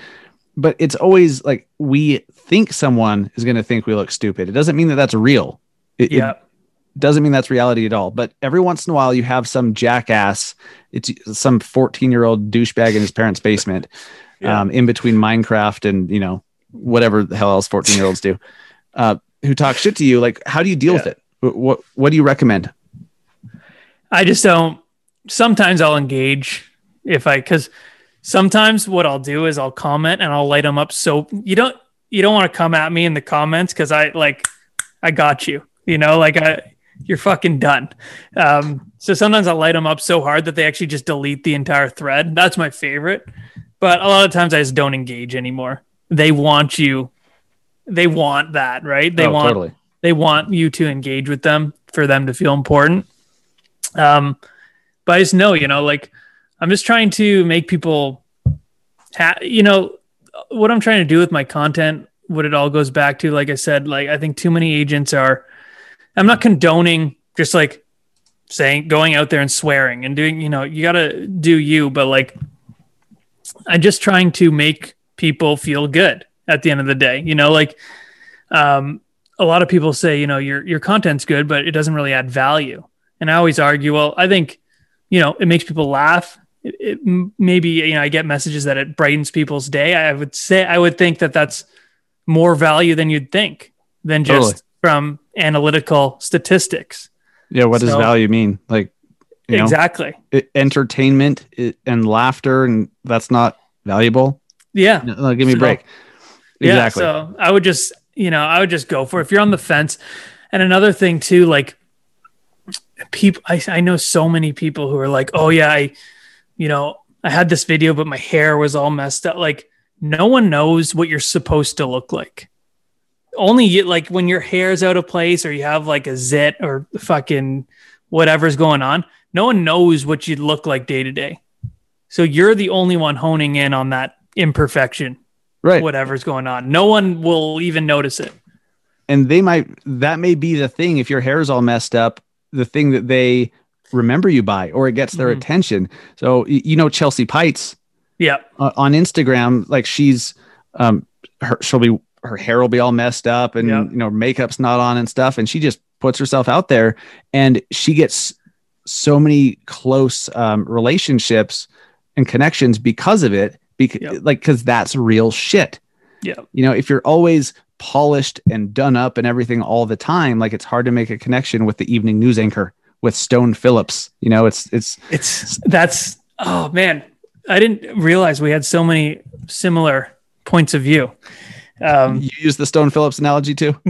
But it's always like we think someone is going to think we look stupid. It doesn't mean that that's real. It, it Yeah. doesn't mean that's reality at all. But every once in a while, you have some jackass. It's some fourteen-year-old douchebag in his parents' basement, Yeah. um, in between Minecraft and you know whatever the hell else fourteen-year-olds do, uh, who talk shit to you. Like, how do you deal with it? What What do you recommend? I just don't. Sometimes I'll engage if I, because sometimes what I'll do is I'll comment and I'll light them up. So you don't, you don't want to come at me in the comments because I like, I got you. You know, like I, you're fucking done. Um, so sometimes I'll light them up so hard that they actually just delete the entire thread. That's my favorite. But a lot of times I just don't engage anymore. They want you. They want that, right? They Oh, want totally. they want you to engage with them for them to feel important. Um, but I just know, you know, like I'm just trying to make people, ha- you know, what I'm trying to do with my content. What it all goes back to, like I said, like I think too many agents are. I'm not condoning just like saying going out there and swearing and doing you know you got to do you but like i'm just trying to make people feel good at the end of the day you know like um a lot of people say you know your your content's good but it doesn't really add value and i always argue well i think you know it makes people laugh it, it maybe you know i get messages that it brightens people's day i would say i would think that that's more value than you'd think than just Totally. from analytical statistics Yeah. What does value mean? Like, you know, exactly it- entertainment and laughter, and that's not valuable. yeah No, give me a break. Exactly. Yeah, so I would just, you know, I would just go for it. if you're on the fence. And another thing too, like people, I, I know so many people who are like, oh yeah, I, you know, I had this video, but my hair was all messed up. Like no one knows what you're supposed to look like. Only you, like when your hair's out of place or you have like a zit or fucking whatever's going on. No one knows what you look like day to day. So you're the only one honing in on that imperfection right. whatever's going on. No one will even notice it. and they might that may be the thing if your hair's all messed up the thing that they remember you by or it gets their Mhm. attention so you know Chelsea Peitz Yeah. uh, on instagram like she's um her, she'll be her hair will be all messed up and Yeah. you know makeup's not on and stuff and she just puts herself out there and she gets so many close um, relationships and connections because of it because Yep. like because that's real shit Yeah. you know if you're always polished and done up and everything all the time like it's hard to make a connection with the evening news anchor with stone phillips you know it's it's It's that's oh man. I didn't realize we had so many similar points of view. Um you use the stone phillips analogy too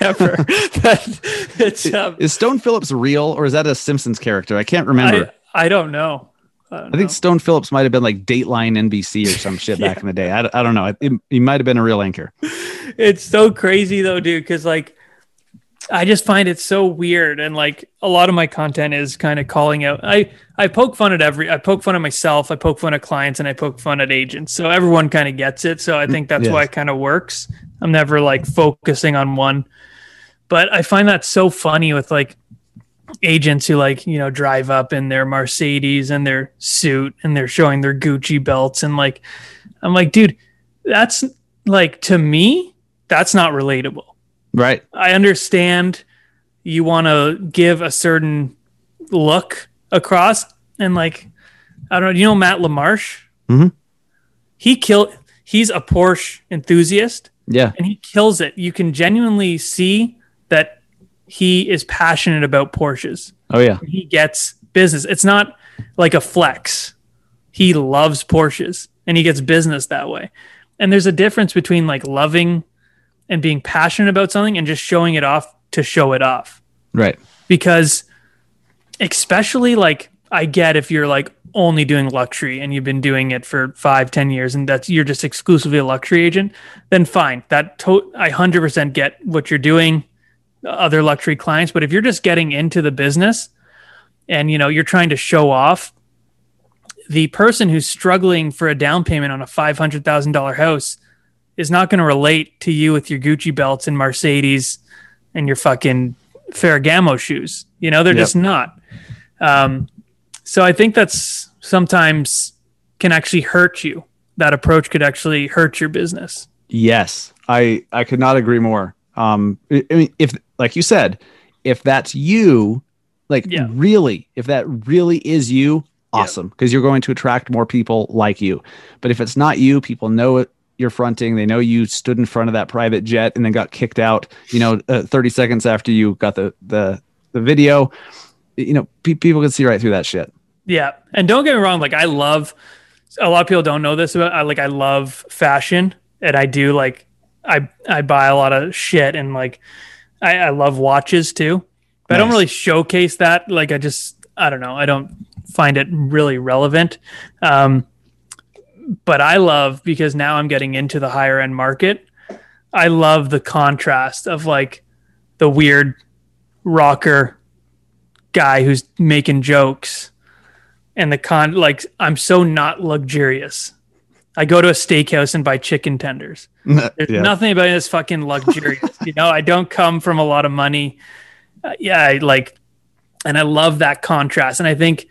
never. That- it's um, is stone phillips real or is that a simpsons character i can't remember I, I don't know. I, don't I, think know. stone phillips might have been like dateline nbc or some shit back in the day i, I don't know he might have been a real anchor it's so crazy though, dude, because like I just find it so weird and like a lot of my content is kind of calling out I I poke fun at every I poke fun at myself, I poke fun at clients and I poke fun at agents. So everyone kind of gets it. So I think that's Yes. why it kind of works. I'm never like focusing on one. But I find that so funny with like agents who like, you know, drive up in their Mercedes and their suit and they're showing their Gucci belts and like I'm like, dude, that's like to me, that's not relatable. right I understand you want to give a certain look across, and like, I don't know, you know Matt LaMarche? Mhm. He killed. He's a Porsche enthusiast, yeah and he kills it. You can genuinely see that he is passionate about Porsches. oh yeah He gets business. It's not like a flex. He loves Porsches, and he gets business that way. And there's a difference between like loving and being passionate about something and just showing it off to show it off. right Because especially like I get if you're like only doing luxury and you've been doing it for five, ten years and that's you're just exclusively a luxury agent, then fine. That to- I hundred percent get what you're doing, other luxury clients. But if you're just getting into the business and you know you're trying to show off, the person who's struggling for a down payment on a five hundred thousand dollar house is not going to relate to you with your Gucci belts and Mercedes and your fucking Ferragamo shoes. You know, they're Yep. just not. Um, so I think that's sometimes can actually hurt you. That approach could actually hurt your business. Yes, I I could not agree more. Um, I mean, if like you said, if that's you, like Yeah. really, if that really is you, awesome, because you're going to attract more people like you. But if it's not you, people know it. You're fronting. They know you stood in front of that private jet and then got kicked out. You know, uh, 30 seconds after you got the the the video. You know, pe- people can see right through that shit. Yeah, and don't get me wrong. Like I love. A lot of people don't know this about. I like. I love fashion, and I do like. I I buy a lot of shit, and like, I, I love watches too. But I don't really showcase that. Like I just. I don't know. I don't find it really relevant. Um, but I love because now I'm getting into the higher end market. I love the contrast of like the weird rocker guy who's making jokes and the con like I'm so not luxurious. I go to a steakhouse and buy chicken tenders. There's Yeah. nothing about this fucking luxurious. you know, I don't come from a lot of money. Uh, yeah, I, like And I love that contrast. And I think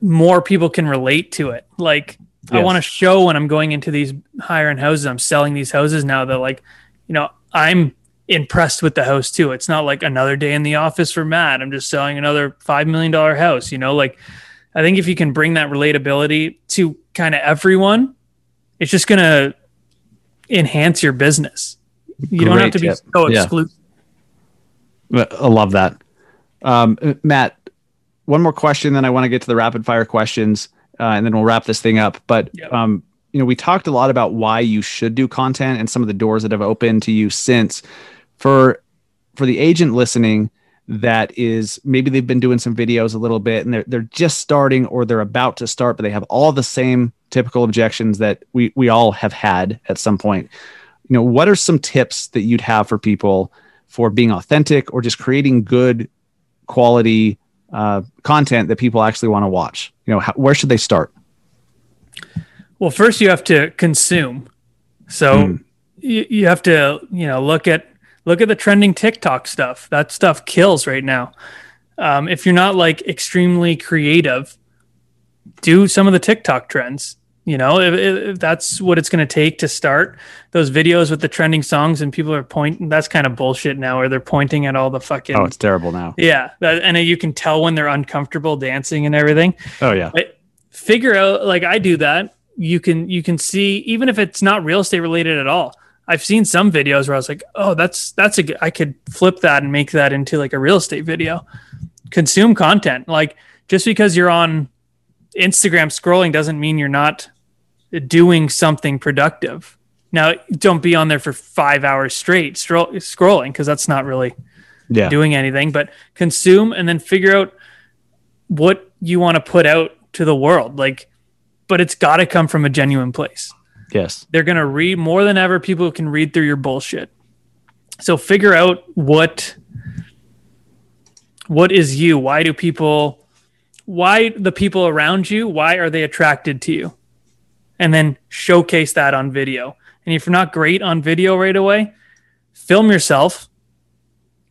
more people can relate to it. Like I want to show when I'm going into these higher end houses, I'm selling these houses now that like, you know, I'm impressed with the house too. It's not like another day in the office for Matt. I'm just selling another five million dollar house. You know, like I think if you can bring that relatability to kind of everyone, it's just gonna enhance your business. You don't have Great to be tip. so Yeah. exclusive. I love that. Um, uh, Matt, one more question, then I want to get to the rapid fire questions, uh, and then we'll wrap this thing up. But Yep. um, you know, we talked a lot about why you should do content and some of the doors that have opened to you since. For for the agent listening, that is maybe they've been doing some videos a little bit and they're they're just starting or they're about to start, but they have all the same typical objections that we we all have had at some point. You know, what are some tips that you'd have for people for being authentic or just creating good quality uh, content that people actually want to watch? You know, how, where should they start? Well, first you have to consume. So Hmm. you, you have to, you know, look at look at the trending TikTok stuff. That stuff kills right now. Um, if you're not like extremely creative, do some of the TikTok trends. You know, if, if that's what it's going to take to start those videos with the trending songs and people are pointing, that's kind of bullshit now, where they're pointing at all the fucking Oh, it's terrible now. yeah, that, and you can tell when they're uncomfortable dancing and everything Oh yeah. figure out like I do that. You can you can see even if it's not real estate related at all. I've seen some videos where I was like, oh, that's that's a good, I could flip that and make that into like a real estate video. Consume content. Like just because you're on Instagram scrolling doesn't mean you're not doing something productive. Now, don't be on there for five hours straight stro- scrolling because that's not really Yeah. doing anything, but consume and then figure out what you want to put out to the world. Like, but it's got to come from a genuine place. yes. They're going to read more than ever. People can read through your bullshit. So figure out what what is you? Why do people why the people around you, why are they attracted to you? And then showcase that on video. And if you're not great on video right away, film yourself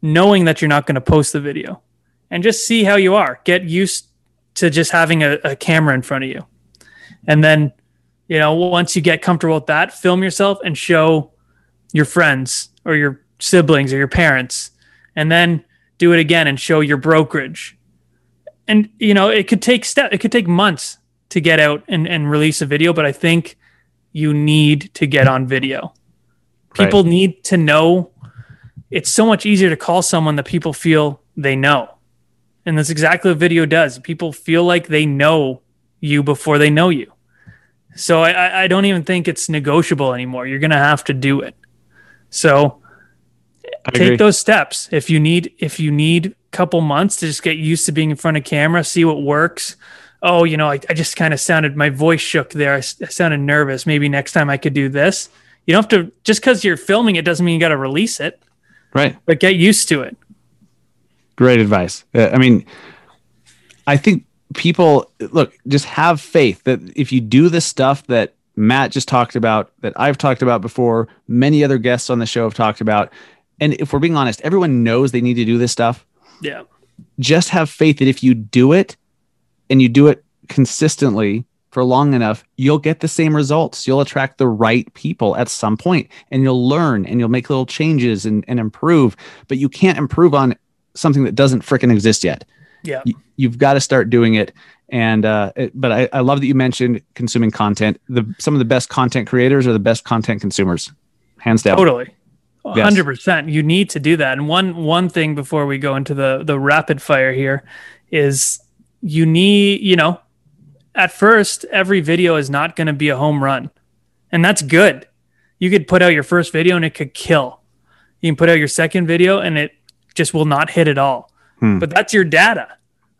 knowing that you're not going to post the video and just see how you are. Get used to just having a, a camera in front of you. And then, you know, once you get comfortable with that, film yourself and show your friends or your siblings or your parents. And then do it again and show your brokerage. And, you know, it could take step it could take months to get out and, and release a video, but I think you need to get on video. People need to know it's so much easier to call someone that people feel they know. And that's exactly what video does. People feel like they know you before they know you. So I- I, don't even think it's negotiable anymore. You're gonna have to do it. So I take agree. those steps. If you need if you need a couple months to just get used to being in front of camera, see what works. Oh, you know, I, I just kind of sounded my voice shook there. I sounded nervous. Maybe next time I could do this. You don't have to just because you're filming it doesn't mean you got to release it, Right. but get used to it. Great advice. Uh, I mean, I think people look just have faith that if you do the stuff that Matt just talked about, that I've talked about before, many other guests on the show have talked about, and if we're being honest, everyone knows they need to do this stuff. Yeah. Just have faith that if you do it and you do it consistently for long enough, you'll get the same results. You'll attract the right people at some point and you'll learn and you'll make little changes and, and improve. But you can't improve on something that doesn't frickin' exist yet. Yeah. You, you've got to start doing it. And uh, it, but I, I love that you mentioned consuming content. The some of the best content creators are the best content consumers, hands down. Totally. Hundred percent. You need to do that. And one one thing before we go into the the rapid fire here is you need, you know, at first every video is not going to be a home run. And that's good. You could put out your first video and it could kill. You can put out your second video and it just will not hit at all. Hmm. But that's your data.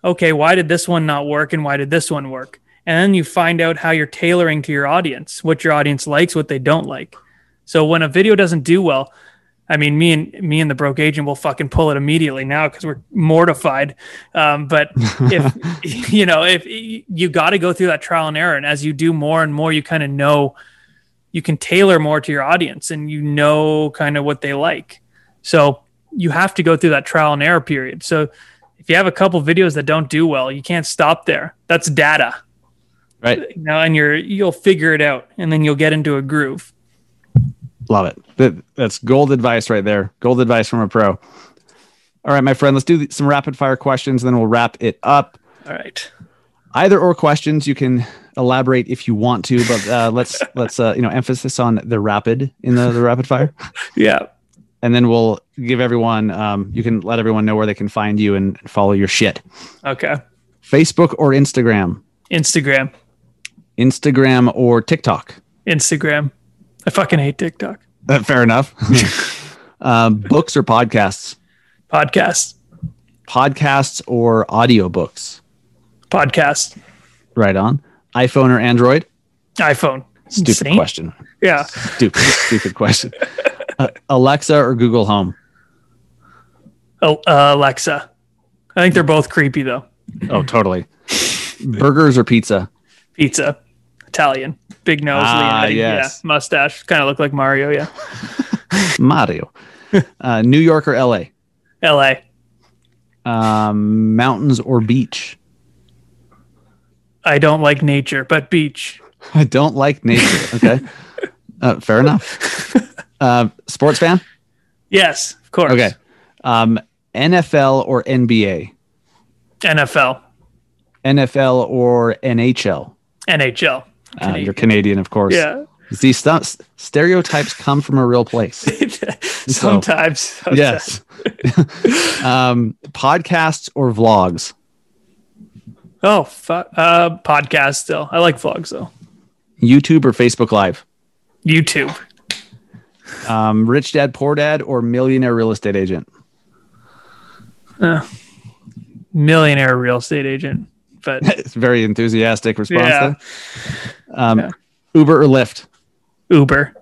Okay, why did this one not work and why did this one work? And then you find out how you're tailoring to your audience, what your audience likes, what they don't like. So when a video doesn't do well, I mean, me and me and the broke agent will fucking pull it immediately now because we're mortified. Um, but if you know, if you got to go through that trial and error, and as you do more and more, you kind of know you can tailor more to your audience, and you know kind of what they like. So you have to go through that trial and error period. So if you have a couple videos that don't do well, you can't stop there. That's data. Right. You know, and you're you'll figure it out and then you'll get into a groove. Love it. That, that's gold advice right there. Gold advice from a pro. All right, my friend, let's do some rapid fire questions, then we'll wrap it up. All right. Either or questions, you can elaborate if you want to, but uh, let's let's uh, you know emphasis on the rapid in the, the rapid fire, Yeah. and then we'll give everyone um, you can let everyone know where they can find you and follow your shit. Okay. Facebook or Instagram, Instagram. Instagram or TikTok. Instagram. I fucking hate TikTok. Uh, fair enough. um, books or podcasts, Podcasts. podcasts or audiobooks. Podcast. Right on. iPhone or Android? iPhone. Stupid Insane. question. Yeah. Stupid, stupid question. Uh, Alexa or Google Home? Oh, uh, Alexa. I think they're both creepy though. Oh, totally. Burgers or pizza? Pizza. Italian. Big nose. Ah, Leonetti. yes. Yeah. Mustache. Kind of look like Mario. Yeah. Mario. Uh, New York or LA? LA. Um, mountains or beach? I don't like nature, but beach. I don't like nature. Okay. Uh, fair enough. Uh, sports fan? Yes, of course. Okay. Um, NFL or NBA? NFL. NFL or NHL? NHL. Uh, you're Canadian, of course. Yeah. These st- stereotypes come from a real place. sometimes. sometimes. yes. um, podcasts or vlogs? Oh, fu- uh, podcast still. I like vlogs though. YouTube or Facebook Live? YouTube. Um, Rich Dad Poor Dad or Millionaire Real Estate Agent? Millionaire real estate agent. But It's very enthusiastic response. Yeah. Um. Uber or Lyft? Uber.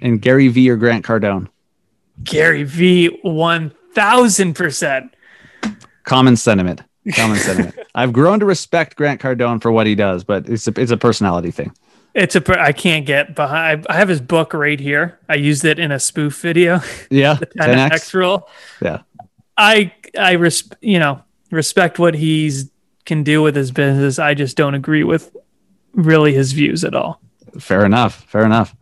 And Gary V or Grant Cardone? Gary V. One thousand percent. Common sentiment. Common sentiment. I've grown to respect Grant Cardone for what he does, but it's a, it's a personality thing. It's a I can't get behind. I have his book right here. I used it in a spoof video. Yeah. 10x 10x. rule. Yeah. I I res- you know respect what he's can do with his business. I just don't agree with really his views at all. Fair enough. Fair enough.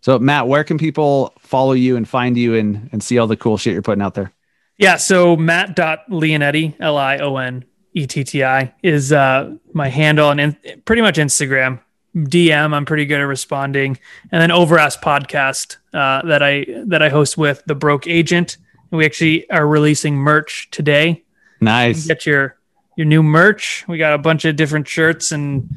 So, Matt, where can people follow you and find you and, and see all the cool shit you're putting out there? Yeah, so Matt.Leonetti, L I O N E T T I, is uh, my handle on in- pretty much Instagram. DM, I'm pretty good at responding. And then Overask podcast uh, that I that I host with the Broke Agent. We actually are releasing merch today. Nice. You Get your your new merch. We got a bunch of different shirts and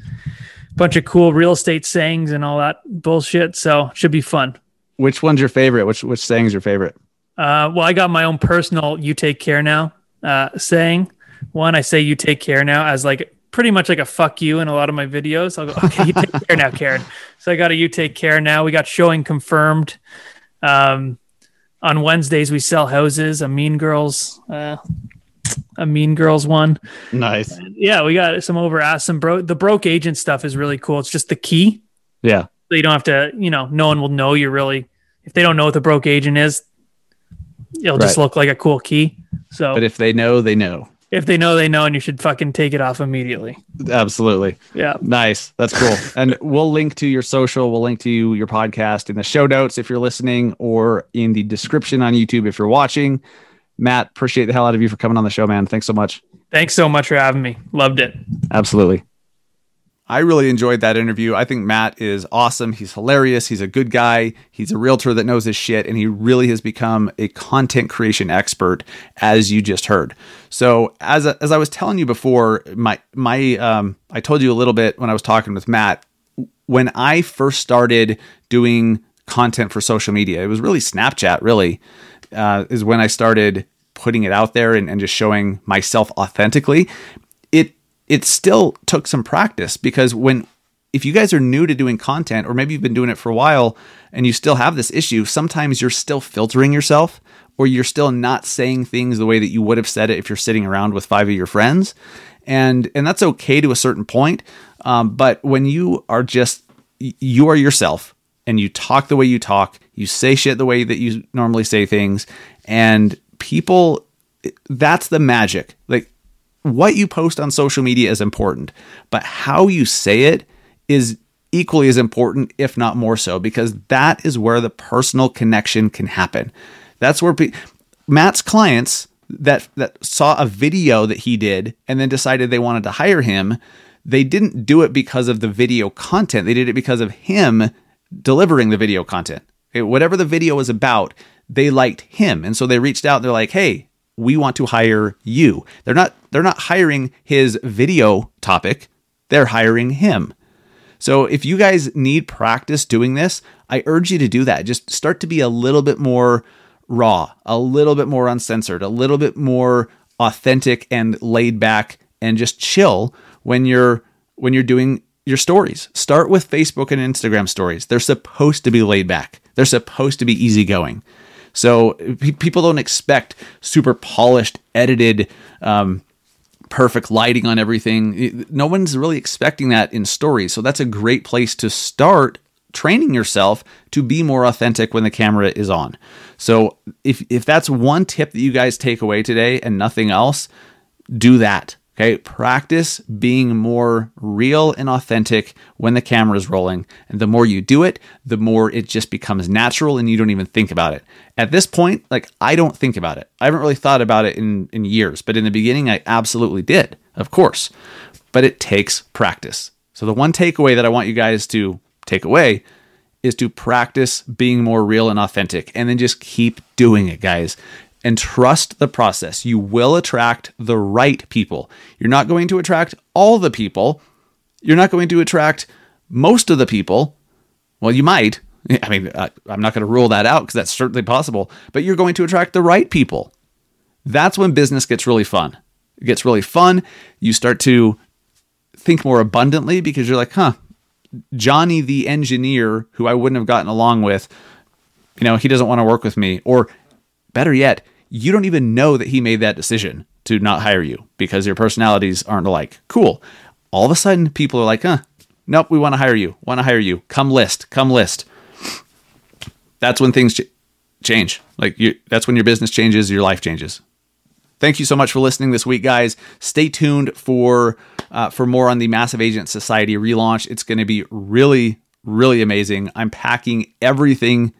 bunch of cool real estate sayings and all that bullshit. So should be fun. Which one's your favorite? Which which saying's your favorite? Uh, well, I got my own personal "You take care now" uh, saying. One, I say "You take care now" as like pretty much like a "fuck you" in a lot of my videos. I'll go, "Okay, you take care now, Karen." So I got a "You take care now." We got showing confirmed. Um, on Wednesdays we sell houses. A Mean Girls, uh, a Mean Girls one. Nice. Yeah, we got some over ass. Some bro. The broke agent stuff is really cool. It's just the key. Yeah. So you don't have to. You know, no one will know you're really. If they don't know what the broke agent is, it'll just look like a cool key. So But if they know, they know. if they know, they know, and you should fucking take it off immediately. Absolutely. Yeah. Nice. That's cool. and we'll link to your social. We'll link to your podcast in the show notes if you're listening or in the description on YouTube if you're watching. Matt, appreciate the hell out of you for coming on the show, man. Thanks so much. Thanks so much for having me. Loved it. Absolutely. I really enjoyed that interview. I think Matt is awesome. He's hilarious. He's a good guy. He's a realtor that knows his shit, and he really has become a content creation expert, as you just heard. So, as as I was telling you before, my my um, I told you a little bit when I was talking with Matt. When I first started doing content for social media, it was really Snapchat. Really, uh, is when I started putting it out there and, and just showing myself authentically. It it still took some practice because when if you guys are new to doing content or maybe you've been doing it for a while and you still have this issue sometimes you're still filtering yourself or you're still not saying things the way that you would have said it if you're sitting around with five of your friends and and that's okay to a certain point um, but when you are just you are yourself and you talk the way you talk you say shit the way that you normally say things and people that's the magic. Like what you post on social media is important, but how you say it is equally as important, if not more so, because that is where the personal connection can happen. That's where pe- Matt's clients that that saw a video that he did and then decided they wanted to hire him, they didn't do it because of the video content. They did it because of him delivering the video content. Whatever the video was about, they liked him. And so they reached out. They're like, "Hey, we want to hire you." They're not they're not hiring his video topic. They're hiring him. So if you guys need practice doing this, I urge you to do that. Just start to be a little bit more raw, a little bit more uncensored, a little bit more authentic and laid back and just chill when you're when you're doing your stories. Start with Facebook and Instagram stories. They're supposed to be laid back. They're supposed to be easygoing. So pe- people don't expect super polished, edited, um, perfect lighting on everything. No one's really expecting that in stories. So that's a great place to start training yourself to be more authentic when the camera is on. So if if that's one tip that you guys take away today and nothing else, do that. Okay, practice being more real and authentic when the camera is rolling. And the more you do it, the more it just becomes natural and you don't even think about it. At this point, like I don't think about it. I haven't really thought about it in, in years, but in the beginning, I absolutely did, of course. But it takes practice. So the one takeaway that I want you guys to take away is to practice being more real and authentic and then just keep doing it, guys and trust the process. You will attract the right people. You're not going to attract all the people. You're not going to attract most of the people. Well, you might. I mean, I'm not going to rule that out because that's certainly possible, but you're going to attract the right people. That's when business gets really fun. It gets really fun. You start to think more abundantly because you're like, huh, Johnny the engineer who I wouldn't have gotten along with, you know, he doesn't want to work with me. Or better yet, you don't even know that he made that decision to not hire you because your personalities aren't alike. Cool. All of a sudden, people are like, huh, nope, we want to hire you. Want to hire you. Come list. Come list. That's when things ch- change. Like you, that's when your business changes, your life changes. Thank you so much for listening this week, guys. Stay tuned for uh, for more on the Massive Agent Society relaunch. It's going to be really, really amazing. I'm packing everything,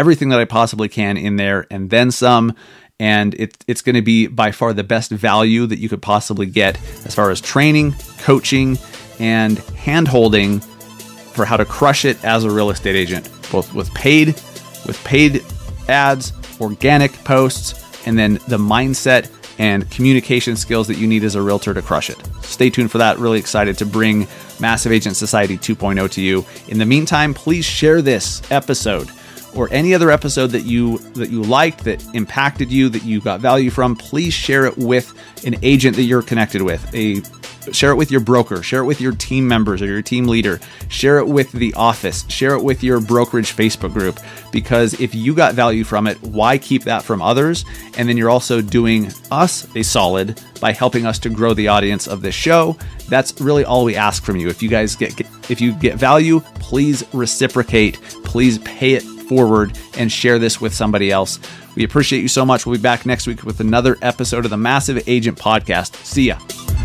everything that I possibly can in there, and then some and it, it's going to be by far the best value that you could possibly get as far as training, coaching, and hand holding for how to crush it as a real estate agent, both with paid, with paid ads, organic posts, and then the mindset and communication skills that you need as a realtor to crush it. Stay tuned for that. Really excited to bring Massive Agent Society 2.0 to you. In the meantime, please share this episode or any other episode that you that you liked that impacted you that you got value from please share it with an agent that you're connected with. A share it with your broker share it with your team members or your team leader. Share it with the office share it with your brokerage facebook group. Because if you got value from it why keep that from others? And then you're also doing us a solid by helping us to grow the audience of this show. That's really all we ask from you. If you guys get, if you get value please reciprocate. Please pay it forward and share this with somebody else. We appreciate you so much. We'll be back next week with another episode of the Massive Agent Podcast. See ya.